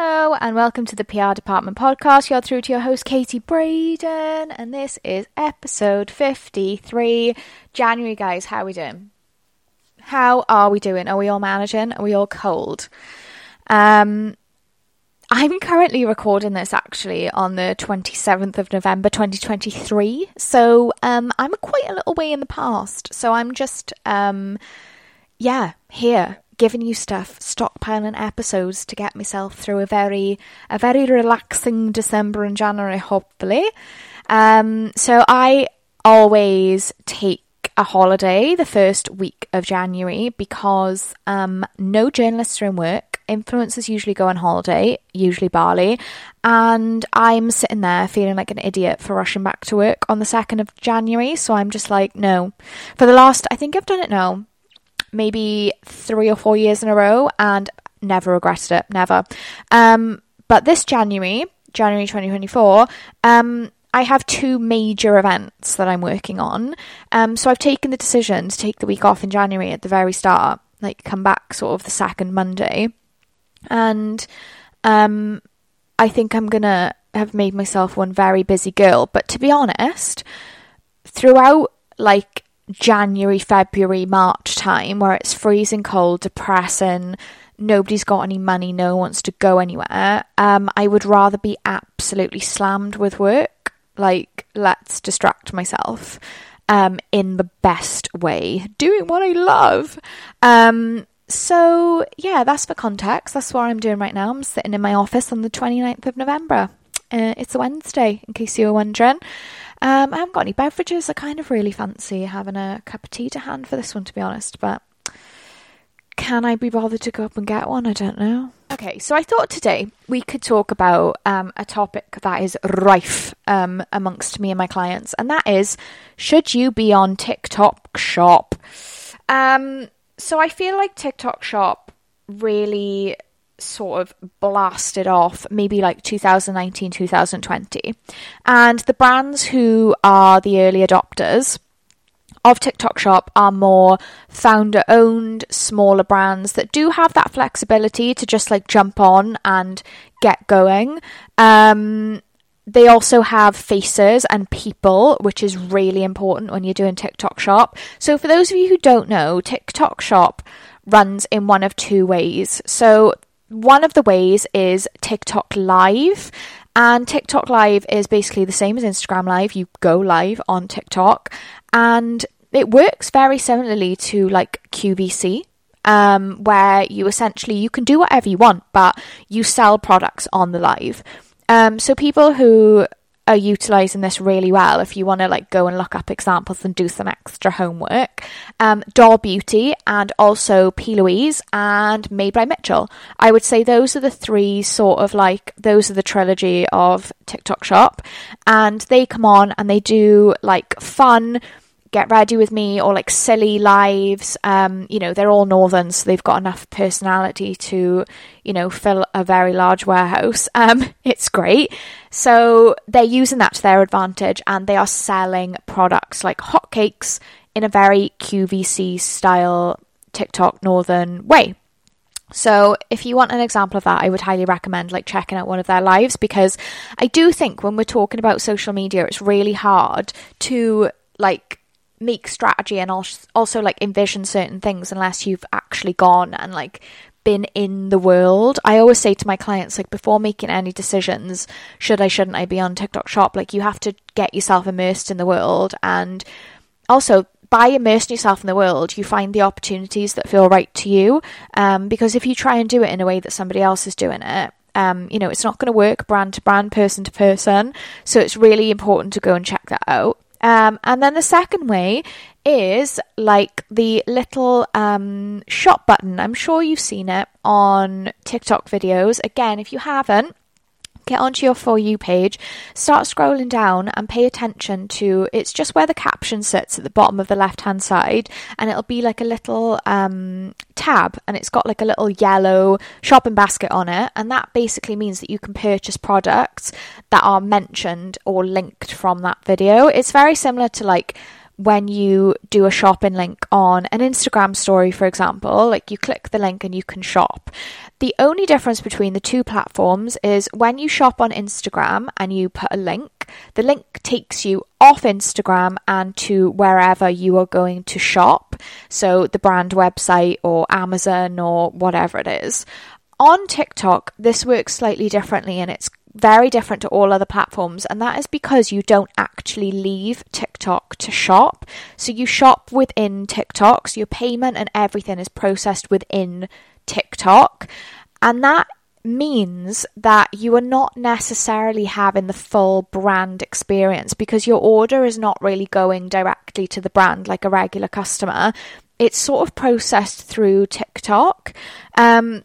Hello, and welcome to the PR Department podcast. You're through to your host, Katie Braden, and this is episode 53. January, guys, how are we doing? How are we doing? Are we all managing? Are we all cold? Um, I'm currently recording this actually on the 27th of November 2023. So um, I'm quite a little way in the past. So I'm just, um, yeah, here giving you stuff, stockpiling episodes to get myself through a very a very relaxing December and January, hopefully. Um, so I always take a holiday the first week of January because um, no journalists are in work. Influencers usually go on holiday, usually Bali, and I'm sitting there feeling like an idiot for rushing back to work on the 2nd of January. So I'm just like, no. For the last, I think I've done it now, maybe three or four years in a row and never regretted it, never. Um, but this January, January 2024, um, I have two major events that I'm working on. Um, so I've taken the decision to take the week off in January at the very start, like come back sort of the second Monday. And um, I think I'm going to have made myself one very busy girl. But to be honest, throughout like January, February, March time where it's freezing cold, depressing, nobody's got any money, no one wants to go anywhere, um, I would rather be absolutely slammed with work. Like, let's distract myself um, in the best way, doing what I love. Um, so, yeah, that's for context. That's what I'm doing right now. I'm sitting in my office on the 29th of November. Uh, it's a Wednesday, in case you were wondering. Um, I haven't got any beverages. I kind of really fancy having a cup of tea to hand for this one, to be honest, but can I be bothered to go up and get one? I don't know. Okay, so I thought today we could talk about um, a topic that is rife um, amongst me and my clients, and that is should you be on TikTok Shop? Um, so I feel like TikTok Shop really sort of blasted off maybe like 2019 2020 and the brands who are the early adopters of TikTok Shop are more founder owned, smaller brands that do have that flexibility to just like jump on and get going. Um, they also have faces and people, which is really important when you're doing TikTok Shop. So, for those of you who don't know, TikTok Shop runs in one of two ways. So, one of the ways is TikTok Live. And TikTok Live is basically the same as Instagram Live. You go live on TikTok and it works very similarly to like QVC. Um, where you essentially you can do whatever you want, but you sell products on the live. Um, so people who are utilizing this really well if you want to like go and look up examples and do some extra homework. Um, Doll Beauty and also P. Louise and Made by Mitchell. I would say those are the three sort of like those are the trilogy of TikTok Shop, and they come on and they do like fun get ready with me or like silly lives um you know they're all northern so they've got enough personality to you know fill a very large warehouse. Um it's great. So they're using that to their advantage and they are selling products like hotcakes in a very qvc style tiktok northern way. So if you want an example of that, I would highly recommend like checking out one of their lives because I do think when we're talking about social media, it's really hard to like make strategy and also like envision certain things unless you've actually gone and like been in the world. I always say to my clients like before making any decisions, should I shouldn't I be on TikTok shop, like you have to get yourself immersed in the world and also by immersing yourself in the world, you find the opportunities that feel right to you. Um, because if you try and do it in a way that somebody else is doing it, um, you know, it's not going to work brand to brand, person to person. So it's really important to go and check that out. Um, and then the second way is like the little um, shop button. I'm sure you've seen it on TikTok videos. Again, if you haven't, get onto your For You page, start scrolling down and pay attention to it's just where the caption sits at the bottom of the left hand side, and it'll be like a little um, tab and it's got like a little yellow shopping basket on it, and that basically means that you can purchase products that are mentioned or linked from that video. It's very similar to like when you do a shopping link on an Instagram story, for example, like you click the link and you can shop. The only difference between the two platforms is when you shop on Instagram and you put a link, the link takes you off Instagram and to wherever you are going to shop. So the brand website or Amazon or whatever it is. On TikTok, this works slightly differently and it's very different to all other platforms, and that is because you don't actually leave TikTok to shop. So you shop within TikTok, so your payment and everything is processed within TikTok, and that means that you are not necessarily having the full brand experience because your order is not really going directly to the brand like a regular customer. It's sort of processed through TikTok. Um,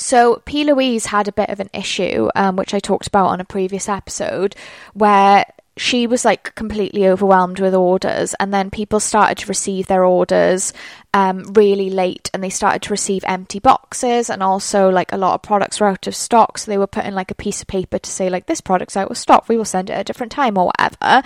so P. Louise had a bit of an issue, um, which I talked about on a previous episode, where she was like completely overwhelmed with orders, and then people started to receive their orders um, really late, and they started to receive empty boxes, and also like a lot of products were out of stock, so they were putting like a piece of paper to say like this product's out of stock, we will send it at a different time or whatever.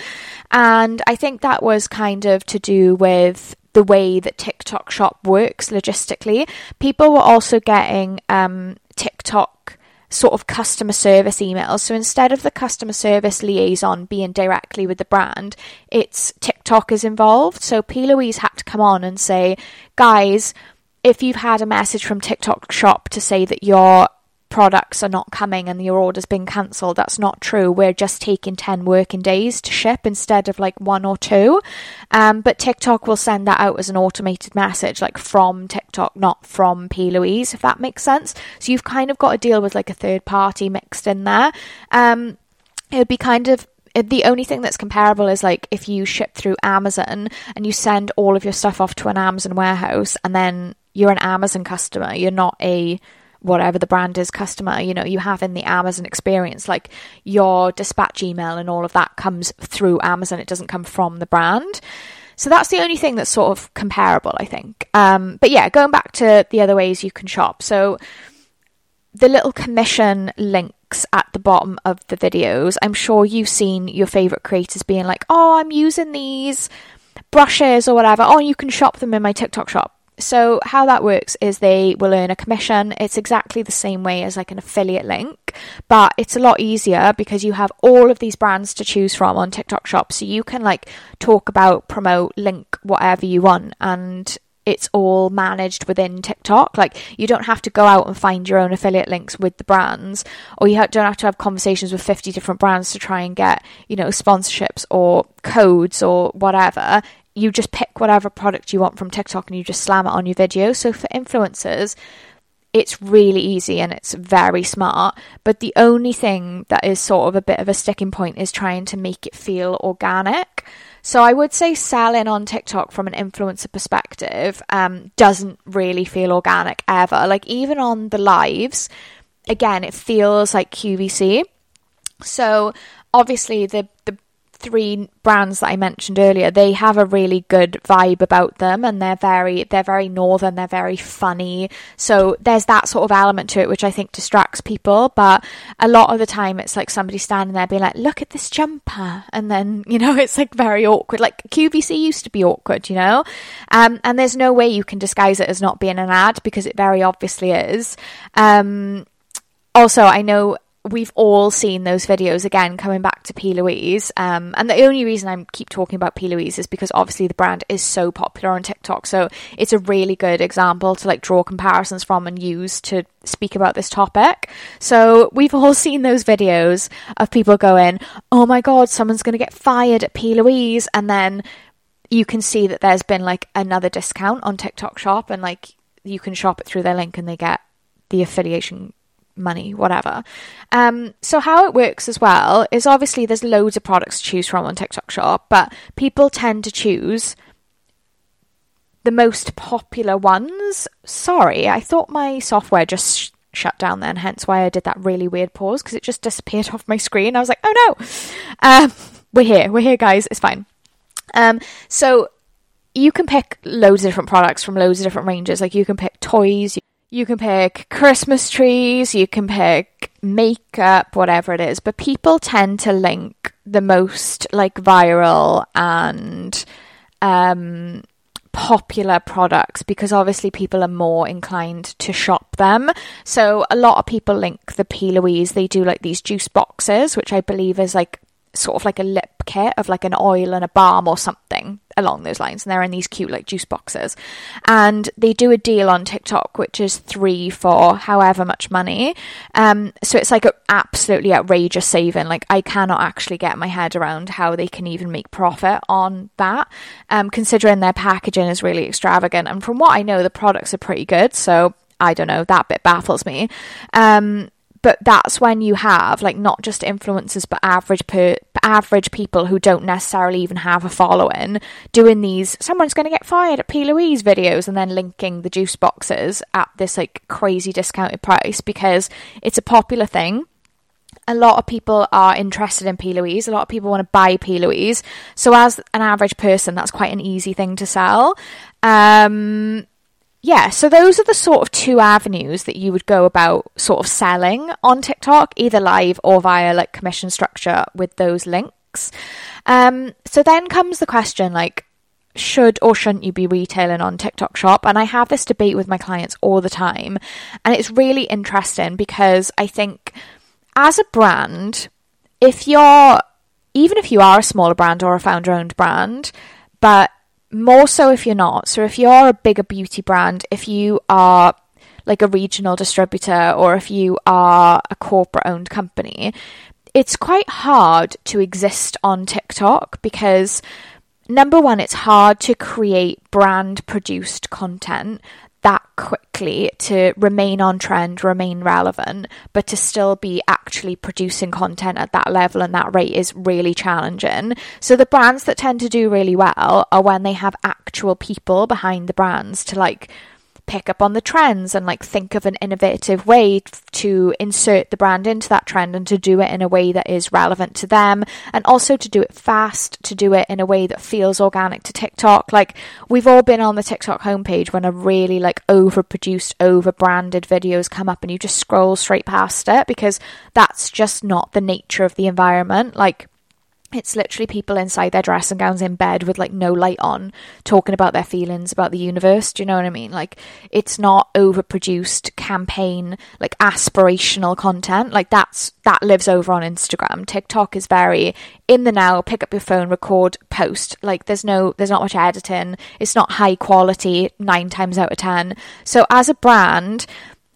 And I think that was kind of to do with the way that TikTok Shop works logistically. People were also getting um, TikTok sort of customer service emails. So instead of the customer service liaison being directly with the brand, it's TikTok is involved. So P. Louise had to come on and say, guys, if you've had a message from TikTok Shop to say that your products are not coming and your order's been cancelled. That's not true. We're just taking 10 working days to ship instead of like one or two. Um, but TikTok will send that out as an automated message, like from TikTok, not from P. Louise, if that makes sense. So you've kind of got to deal with like a third party mixed in there. Um, it would be kind of the only thing that's comparable is like if you ship through Amazon and you send all of your stuff off to an Amazon warehouse and then you're an Amazon customer, you're not a whatever the brand is customer you know you have in the amazon experience like your dispatch email and all of that comes through amazon. It doesn't come from the brand. So that's the only thing that's sort of comparable i think. Um, but yeah going back to the other ways you can shop. So the little commission links at the bottom of the videos i'm sure you've seen your favorite creators being like oh i'm using these brushes or whatever. Oh you can shop them in my tiktok shop so, how that works is they will earn a commission. It's exactly the same way as like an affiliate link, but it's a lot easier because you have all of these brands to choose from on TikTok Shop. So, you can like talk about, promote, link, whatever you want, and it's all managed within TikTok. Like you don't have to go out and find your own affiliate links with the brands, or you don't have to have conversations with 50 different brands to try and get, you know, sponsorships or codes or whatever you just pick whatever product you want from TikTok and you just slam it on your video. So for influencers, it's really easy and it's very smart. But the only thing that is sort of a bit of a sticking point is trying to make it feel organic. So I would say selling on TikTok from an influencer perspective um, doesn't really feel organic ever. Like even on the lives, again, it feels like QVC. So obviously the the three brands that I mentioned earlier, they have a really good vibe about them and they're very they're very northern, they're very funny. So there's that sort of element to it which I think distracts people, but a lot of the time it's like somebody standing there being like, "Look at this jumper." And then, you know, it's like very awkward. Like QVC used to be awkward, you know? Um, and there's no way you can disguise it as not being an ad because it very obviously is. Um, also, I know we've all seen those videos again coming back to P. Louise. Um, and the only reason I keep talking about P. Louise is because obviously the brand is so popular on TikTok. So it's a really good example to like draw comparisons from and use to speak about this topic. So we've all seen those videos of people going, Oh my God, someone's going to get fired at P. Louise. And then you can see that there's been like another discount on TikTok shop and like you can shop it through their link and they get the affiliation money, whatever. Um, so how it works as well is obviously there's loads of products to choose from on TikTok Shop, but people tend to choose the most popular ones. Sorry, I thought my software just sh- shut down then, hence why I did that really weird pause because it just disappeared off my screen. I was like, oh no, um, we're here, we're here, guys, it's fine. Um, so you can pick loads of different products from loads of different ranges. Like you can pick toys. You can pick Christmas trees, you can pick makeup, whatever it is, but people tend to link the most like viral and um, popular products because obviously people are more inclined to shop them. So a lot of people link the P. Louise. They do like these juice boxes, which I believe is like sort of like a lip kit of like an oil and a balm or something along those lines. And they're in these cute like juice boxes. And they do a deal on TikTok, which is three for however much money. Um, so it's like an absolutely outrageous saving. Like I cannot actually get my head around how they can even make profit on that, um, considering their packaging is really extravagant. And from what I know, the products are pretty good. So I don't know, that bit baffles me. Um, but that's when you have like not just influencers but average per average people who don't necessarily even have a following doing these someone's going to get fired at P Louise videos and then linking the juice boxes at this like crazy discounted price because it's a popular thing a lot of people are interested in P. Louise. A lot of people want to buy P. Louise. So, as an average person, that's quite an easy thing to sell. Um, yeah, so those are the sort of two avenues that you would go about sort of selling on TikTok, either live or via like commission structure with those links. Um, so then comes the question like, should or shouldn't you be retailing on TikTok shop? And I have this debate with my clients all the time. And it's really interesting because I think as a brand, if you're, even if you are a smaller brand or a founder owned brand, but more so if you're not. So if you're a bigger beauty brand, if you are like a regional distributor or if you are a corporate owned company, it's quite hard to exist on TikTok because number one, it's hard to create brand produced content that quickly to remain on trend, remain relevant, but to still be actually producing content at that level and that rate is really challenging. So the brands that tend to do really well are when they have actual people behind the brands to like pick up on the trends and like think of an innovative way to insert the brand into that trend and to do it in a way that is relevant to them and also to do it fast, to do it in a way that feels organic to TikTok. Like we've all been on the TikTok homepage when a really like overproduced, over branded videos come up and you just scroll straight past it because that's just not the nature of the environment. Like it's literally people inside their dressing gowns in bed with like no light on talking about their feelings about the universe do you know what i mean? Like it's not overproduced campaign like aspirational content. Like that's that lives over on instagram. Tiktok is very in the now pick up your phone record post. Like there's no there's not much editing. It's not high quality 9 times out of 10 so as a brand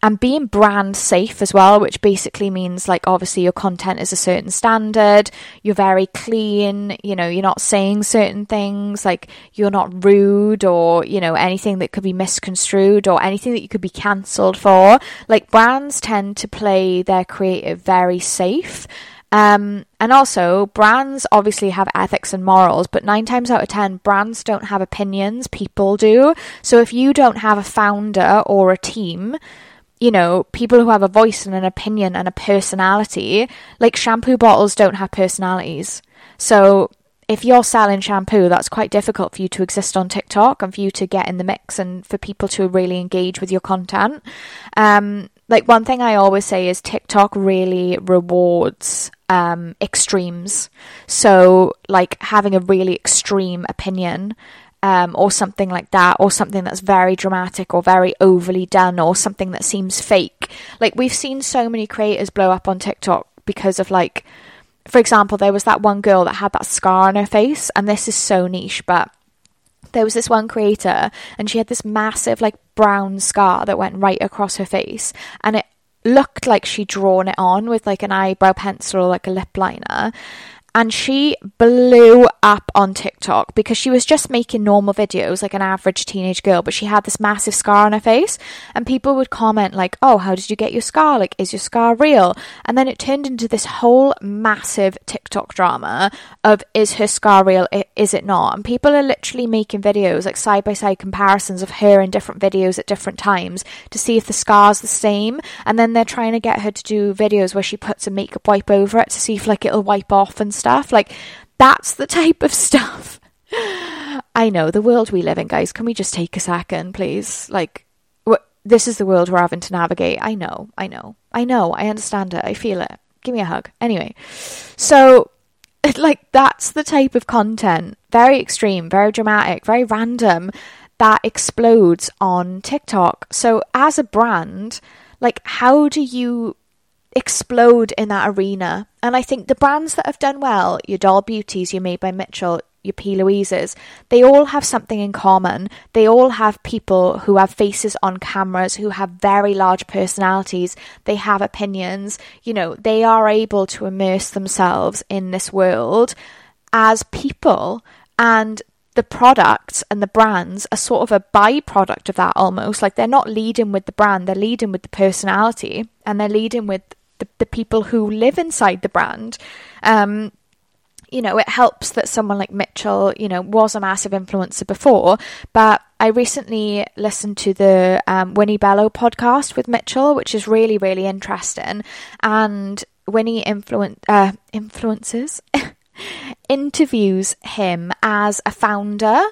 and being brand safe as well, which basically means like obviously your content is a certain standard, you're very clean, you know, you're not saying certain things, like you're not rude or, you know, anything that could be misconstrued or anything that you could be cancelled for. Like brands tend to play their creative very safe. Um, and also, brands obviously have ethics and morals, but nine times out of ten, brands don't have opinions, people do. So if you don't have a founder or a team, you know, people who have a voice and an opinion and a personality, like shampoo bottles don't have personalities. So if you're selling shampoo, that's quite difficult for you to exist on TikTok and for you to get in the mix and for people to really engage with your content. Um, like one thing I always say is TikTok really rewards um, extremes. So, like having a really extreme opinion um, or something like that, or something that's very dramatic or very overly done, or something that seems fake. Like, we've seen so many creators blow up on TikTok because of, like, for example, there was that one girl that had that scar on her face, and this is so niche, but there was this one creator, and she had this massive, like, brown scar that went right across her face, and it looked like she'd drawn it on with, like, an eyebrow pencil or, like, a lip liner and she blew up on TikTok because she was just making normal videos like an average teenage girl, but she had this massive scar on her face, and people would comment like, "Oh, how did you get your scar? Like, is your scar real?" And then it turned into this whole massive TikTok drama of is her scar real? Is it not? And people are literally making videos like side by side comparisons of her in different videos at different times to see if the scar's the same, and then they're trying to get her to do videos where she puts a makeup wipe over it to see if like it'll wipe off and stuff. Like, that's the type of stuff. I know the world we live in, guys. Can we just take a second, please? Like, wh- this is the world we're having to navigate. I know, I know, I know, I understand it, I feel it. Give me a hug. Anyway, so like that's the type of content, very extreme, very dramatic, very random, that explodes on TikTok. So as a brand, like how do you explode in that arena? And I think the brands that have done well, your Doll Beauties, your Made by Mitchell, your P. Louise's, they all have something in common. They all have people who have faces on cameras, who have very large personalities. They have opinions. You know, they are able to immerse themselves in this world as people. And the products and the brands are sort of a byproduct of that almost. Like they're not leading with the brand, they're leading with the personality and they're leading with the, the people who live inside the brand. Um, you know, it helps that someone like Mitchell, you know, was a massive influencer before, but I recently listened to the um, Winnie Bello podcast with Mitchell, which is really, really interesting. And Winnie influen- uh, influences. interviews him as a founder,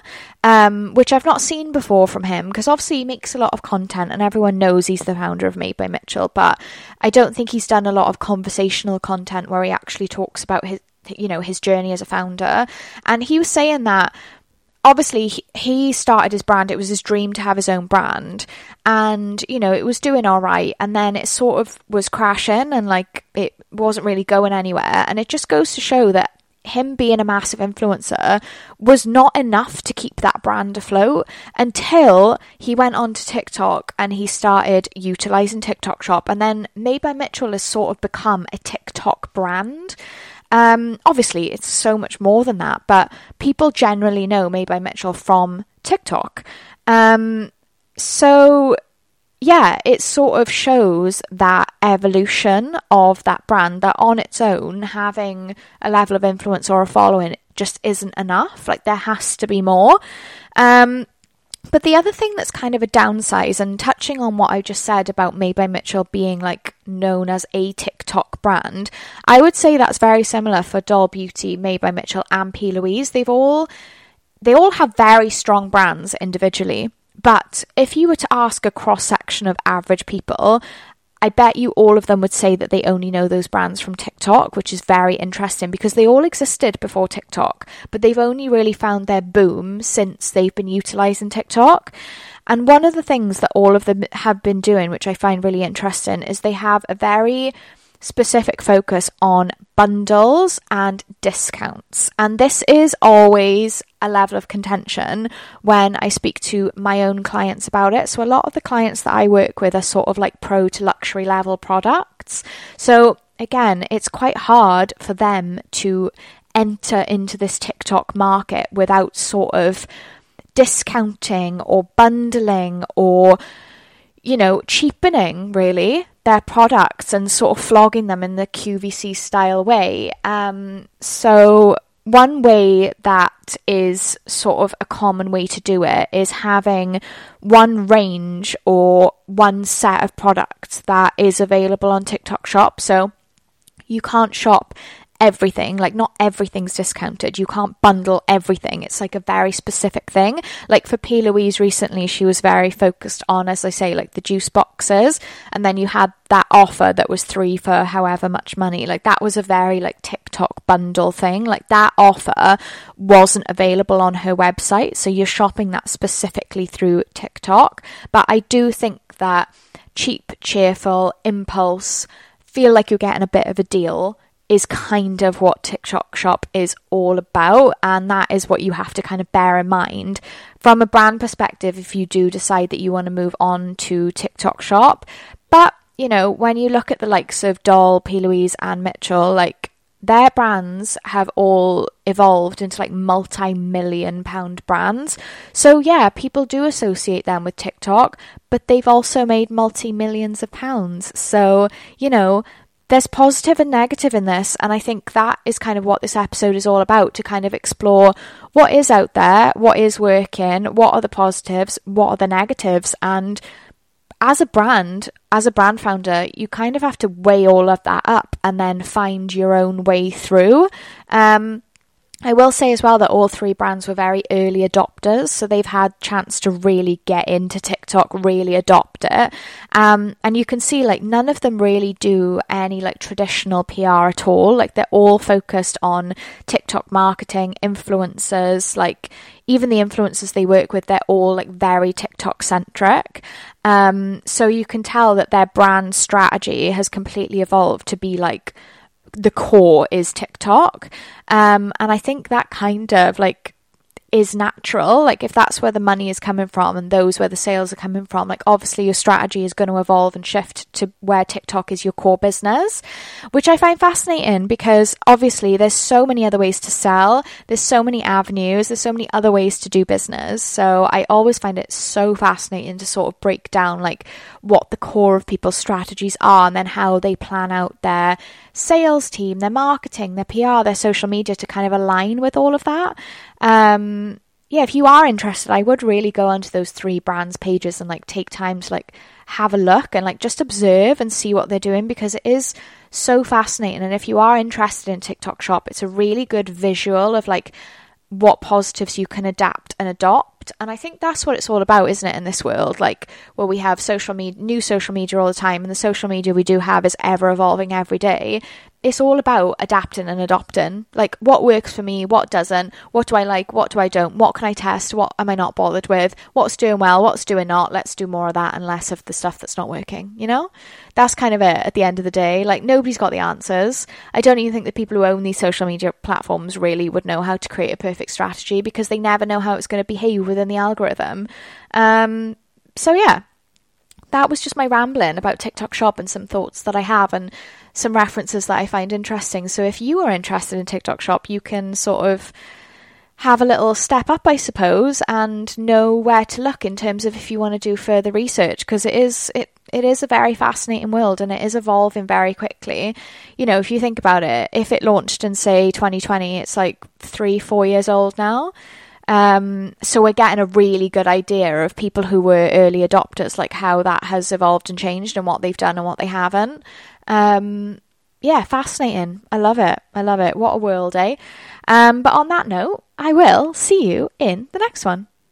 um, which I've not seen before from him because obviously he makes a lot of content and everyone knows he's the founder of Made by Mitchell, but I don't think he's done a lot of conversational content where he actually talks about his you know his journey as a founder. And he was saying that obviously he started his brand it was his dream to have his own brand and you know it was doing all right and then it sort of was crashing and like it wasn't really going anywhere and it just goes to show that him being a massive influencer was not enough to keep that brand afloat until he went on to TikTok and he started utilizing TikTok Shop. And then Made by Mitchell has sort of become a TikTok brand. Um, obviously, it's so much more than that, but people generally know Made by Mitchell from TikTok. Um, so yeah, it sort of shows that evolution of that brand that on its own, having a level of influence or a following just isn't enough. Like, there has to be more. Um, but the other thing that's kind of a downside, and touching on what I just said about Made by Mitchell being like known as a TikTok brand, I would say that's very similar for Doll Beauty, Made by Mitchell, and P. Louise. They've all they all have very strong brands individually, but if you were to ask a cross section of average people, I bet you all of them would say that they only know those brands from TikTok, which is very interesting because they all existed before TikTok, but they've only really found their boom since they've been utilizing TikTok. And one of the things that all of them have been doing, which I find really interesting, is they have a very specific focus on bundles and discounts. And this is always a level of contention when I speak to my own clients about it. So, a lot of the clients that I work with are sort of like pro to luxury level products. So, again, it's quite hard for them to enter into this TikTok market without sort of discounting or bundling or you know, cheapening really their products and sort of flogging them in the QVC style way. Um, so, one way that is sort of a common way to do it is having one range or one set of products that is available on TikTok Shop. So, you can't shop everything. Like, not everything's discounted. You can't bundle everything. It's like a very specific thing. Like, for P. Louise recently, she was very focused on, as I say, like the juice boxes. And then you had that offer that was three for however much money. Like, that was a very, like, TikTok bundle thing. Like, that offer wasn't available on her website. So you're shopping that specifically through TikTok. But I do think that cheap, cheerful, impulse, feel like you're getting a bit of a deal is kind of what TikTok Shop is all about. And that is what you have to kind of bear in mind from a brand perspective if you do decide that you want to move on to TikTok Shop. But, you know, when you look at the likes of Doll, P. Louise, and Mitchell, like their brands have all evolved into like multi million pound brands. So, yeah, people do associate them with TikTok, but they've also made multi millions of pounds. So, you know, there's positive and negative in this, and I think that is kind of what this episode is all about to kind of explore what is out there, what is working, what are the positives, what are the negatives, and as a brand, as a brand founder, you kind of have to weigh all of that up and then find your own way through. Um, I will say as well that all three brands were very early adopters, so they've had chance to really get into TikTok, really adopt it. Um, and you can see like none of them really do any like traditional PR at all. Like they're all focused on TikTok marketing, influencers, like even the influencers they work with, they're all like very TikTok centric. Um, so you can tell that their brand strategy has completely evolved to be like the core is TikTok. Um, and I think that kind of like is natural. Like if that's where the money is coming from and those where the sales are coming from, like obviously your strategy is going to evolve and shift to where TikTok is your core business, which I find fascinating because obviously there's so many other ways to sell. There's so many avenues. There's so many other ways to do business. So I always find it so fascinating to sort of break down like what the core of people's strategies are and then how they plan out their sales team, their marketing, their PR, their social media to kind of align with all of that. Um, yeah, if you are interested, I would really go onto those three brands pages and like take time to like have a look and like just observe and see what they're doing because it is so fascinating. And if you are interested in TikTok Shop, it's a really good visual of like what positives you can adapt and adopt. And I think that's what it's all about, isn't it, in this world? Like where we have social media, new social media all the time, and the social media we do have is ever evolving every day it's all about adapting and adopting. Like what works for me, what doesn't, what do I like, what do I don't, what can I test, what am I not bothered with, what's doing well, what's doing not. Let's do more of that and less of the stuff that's not working, you know? That's kind of it at the end of the day. Like nobody's got the answers. I don't even think the people who own these social media platforms really would know how to create a perfect strategy because they never know how it's going to behave within the algorithm. Um, so yeah, that was just my rambling about TikTok Shop and some thoughts that I have and some references that I find interesting. So if you are interested in TikTok Shop, you can sort of have a little step up, I suppose, and know where to look in terms of if you want to do further research because it is it it is a very fascinating world and it is evolving very quickly. You know, if you think about it, if it launched in say 2020, it's like three, four years old now. Um, so we're getting a really good idea of people who were early adopters, like how that has evolved and changed and what they've done and what they haven't. Um, yeah, fascinating. I love it. I love it. What a world, eh? Um, but on that note, I will see you in the next one.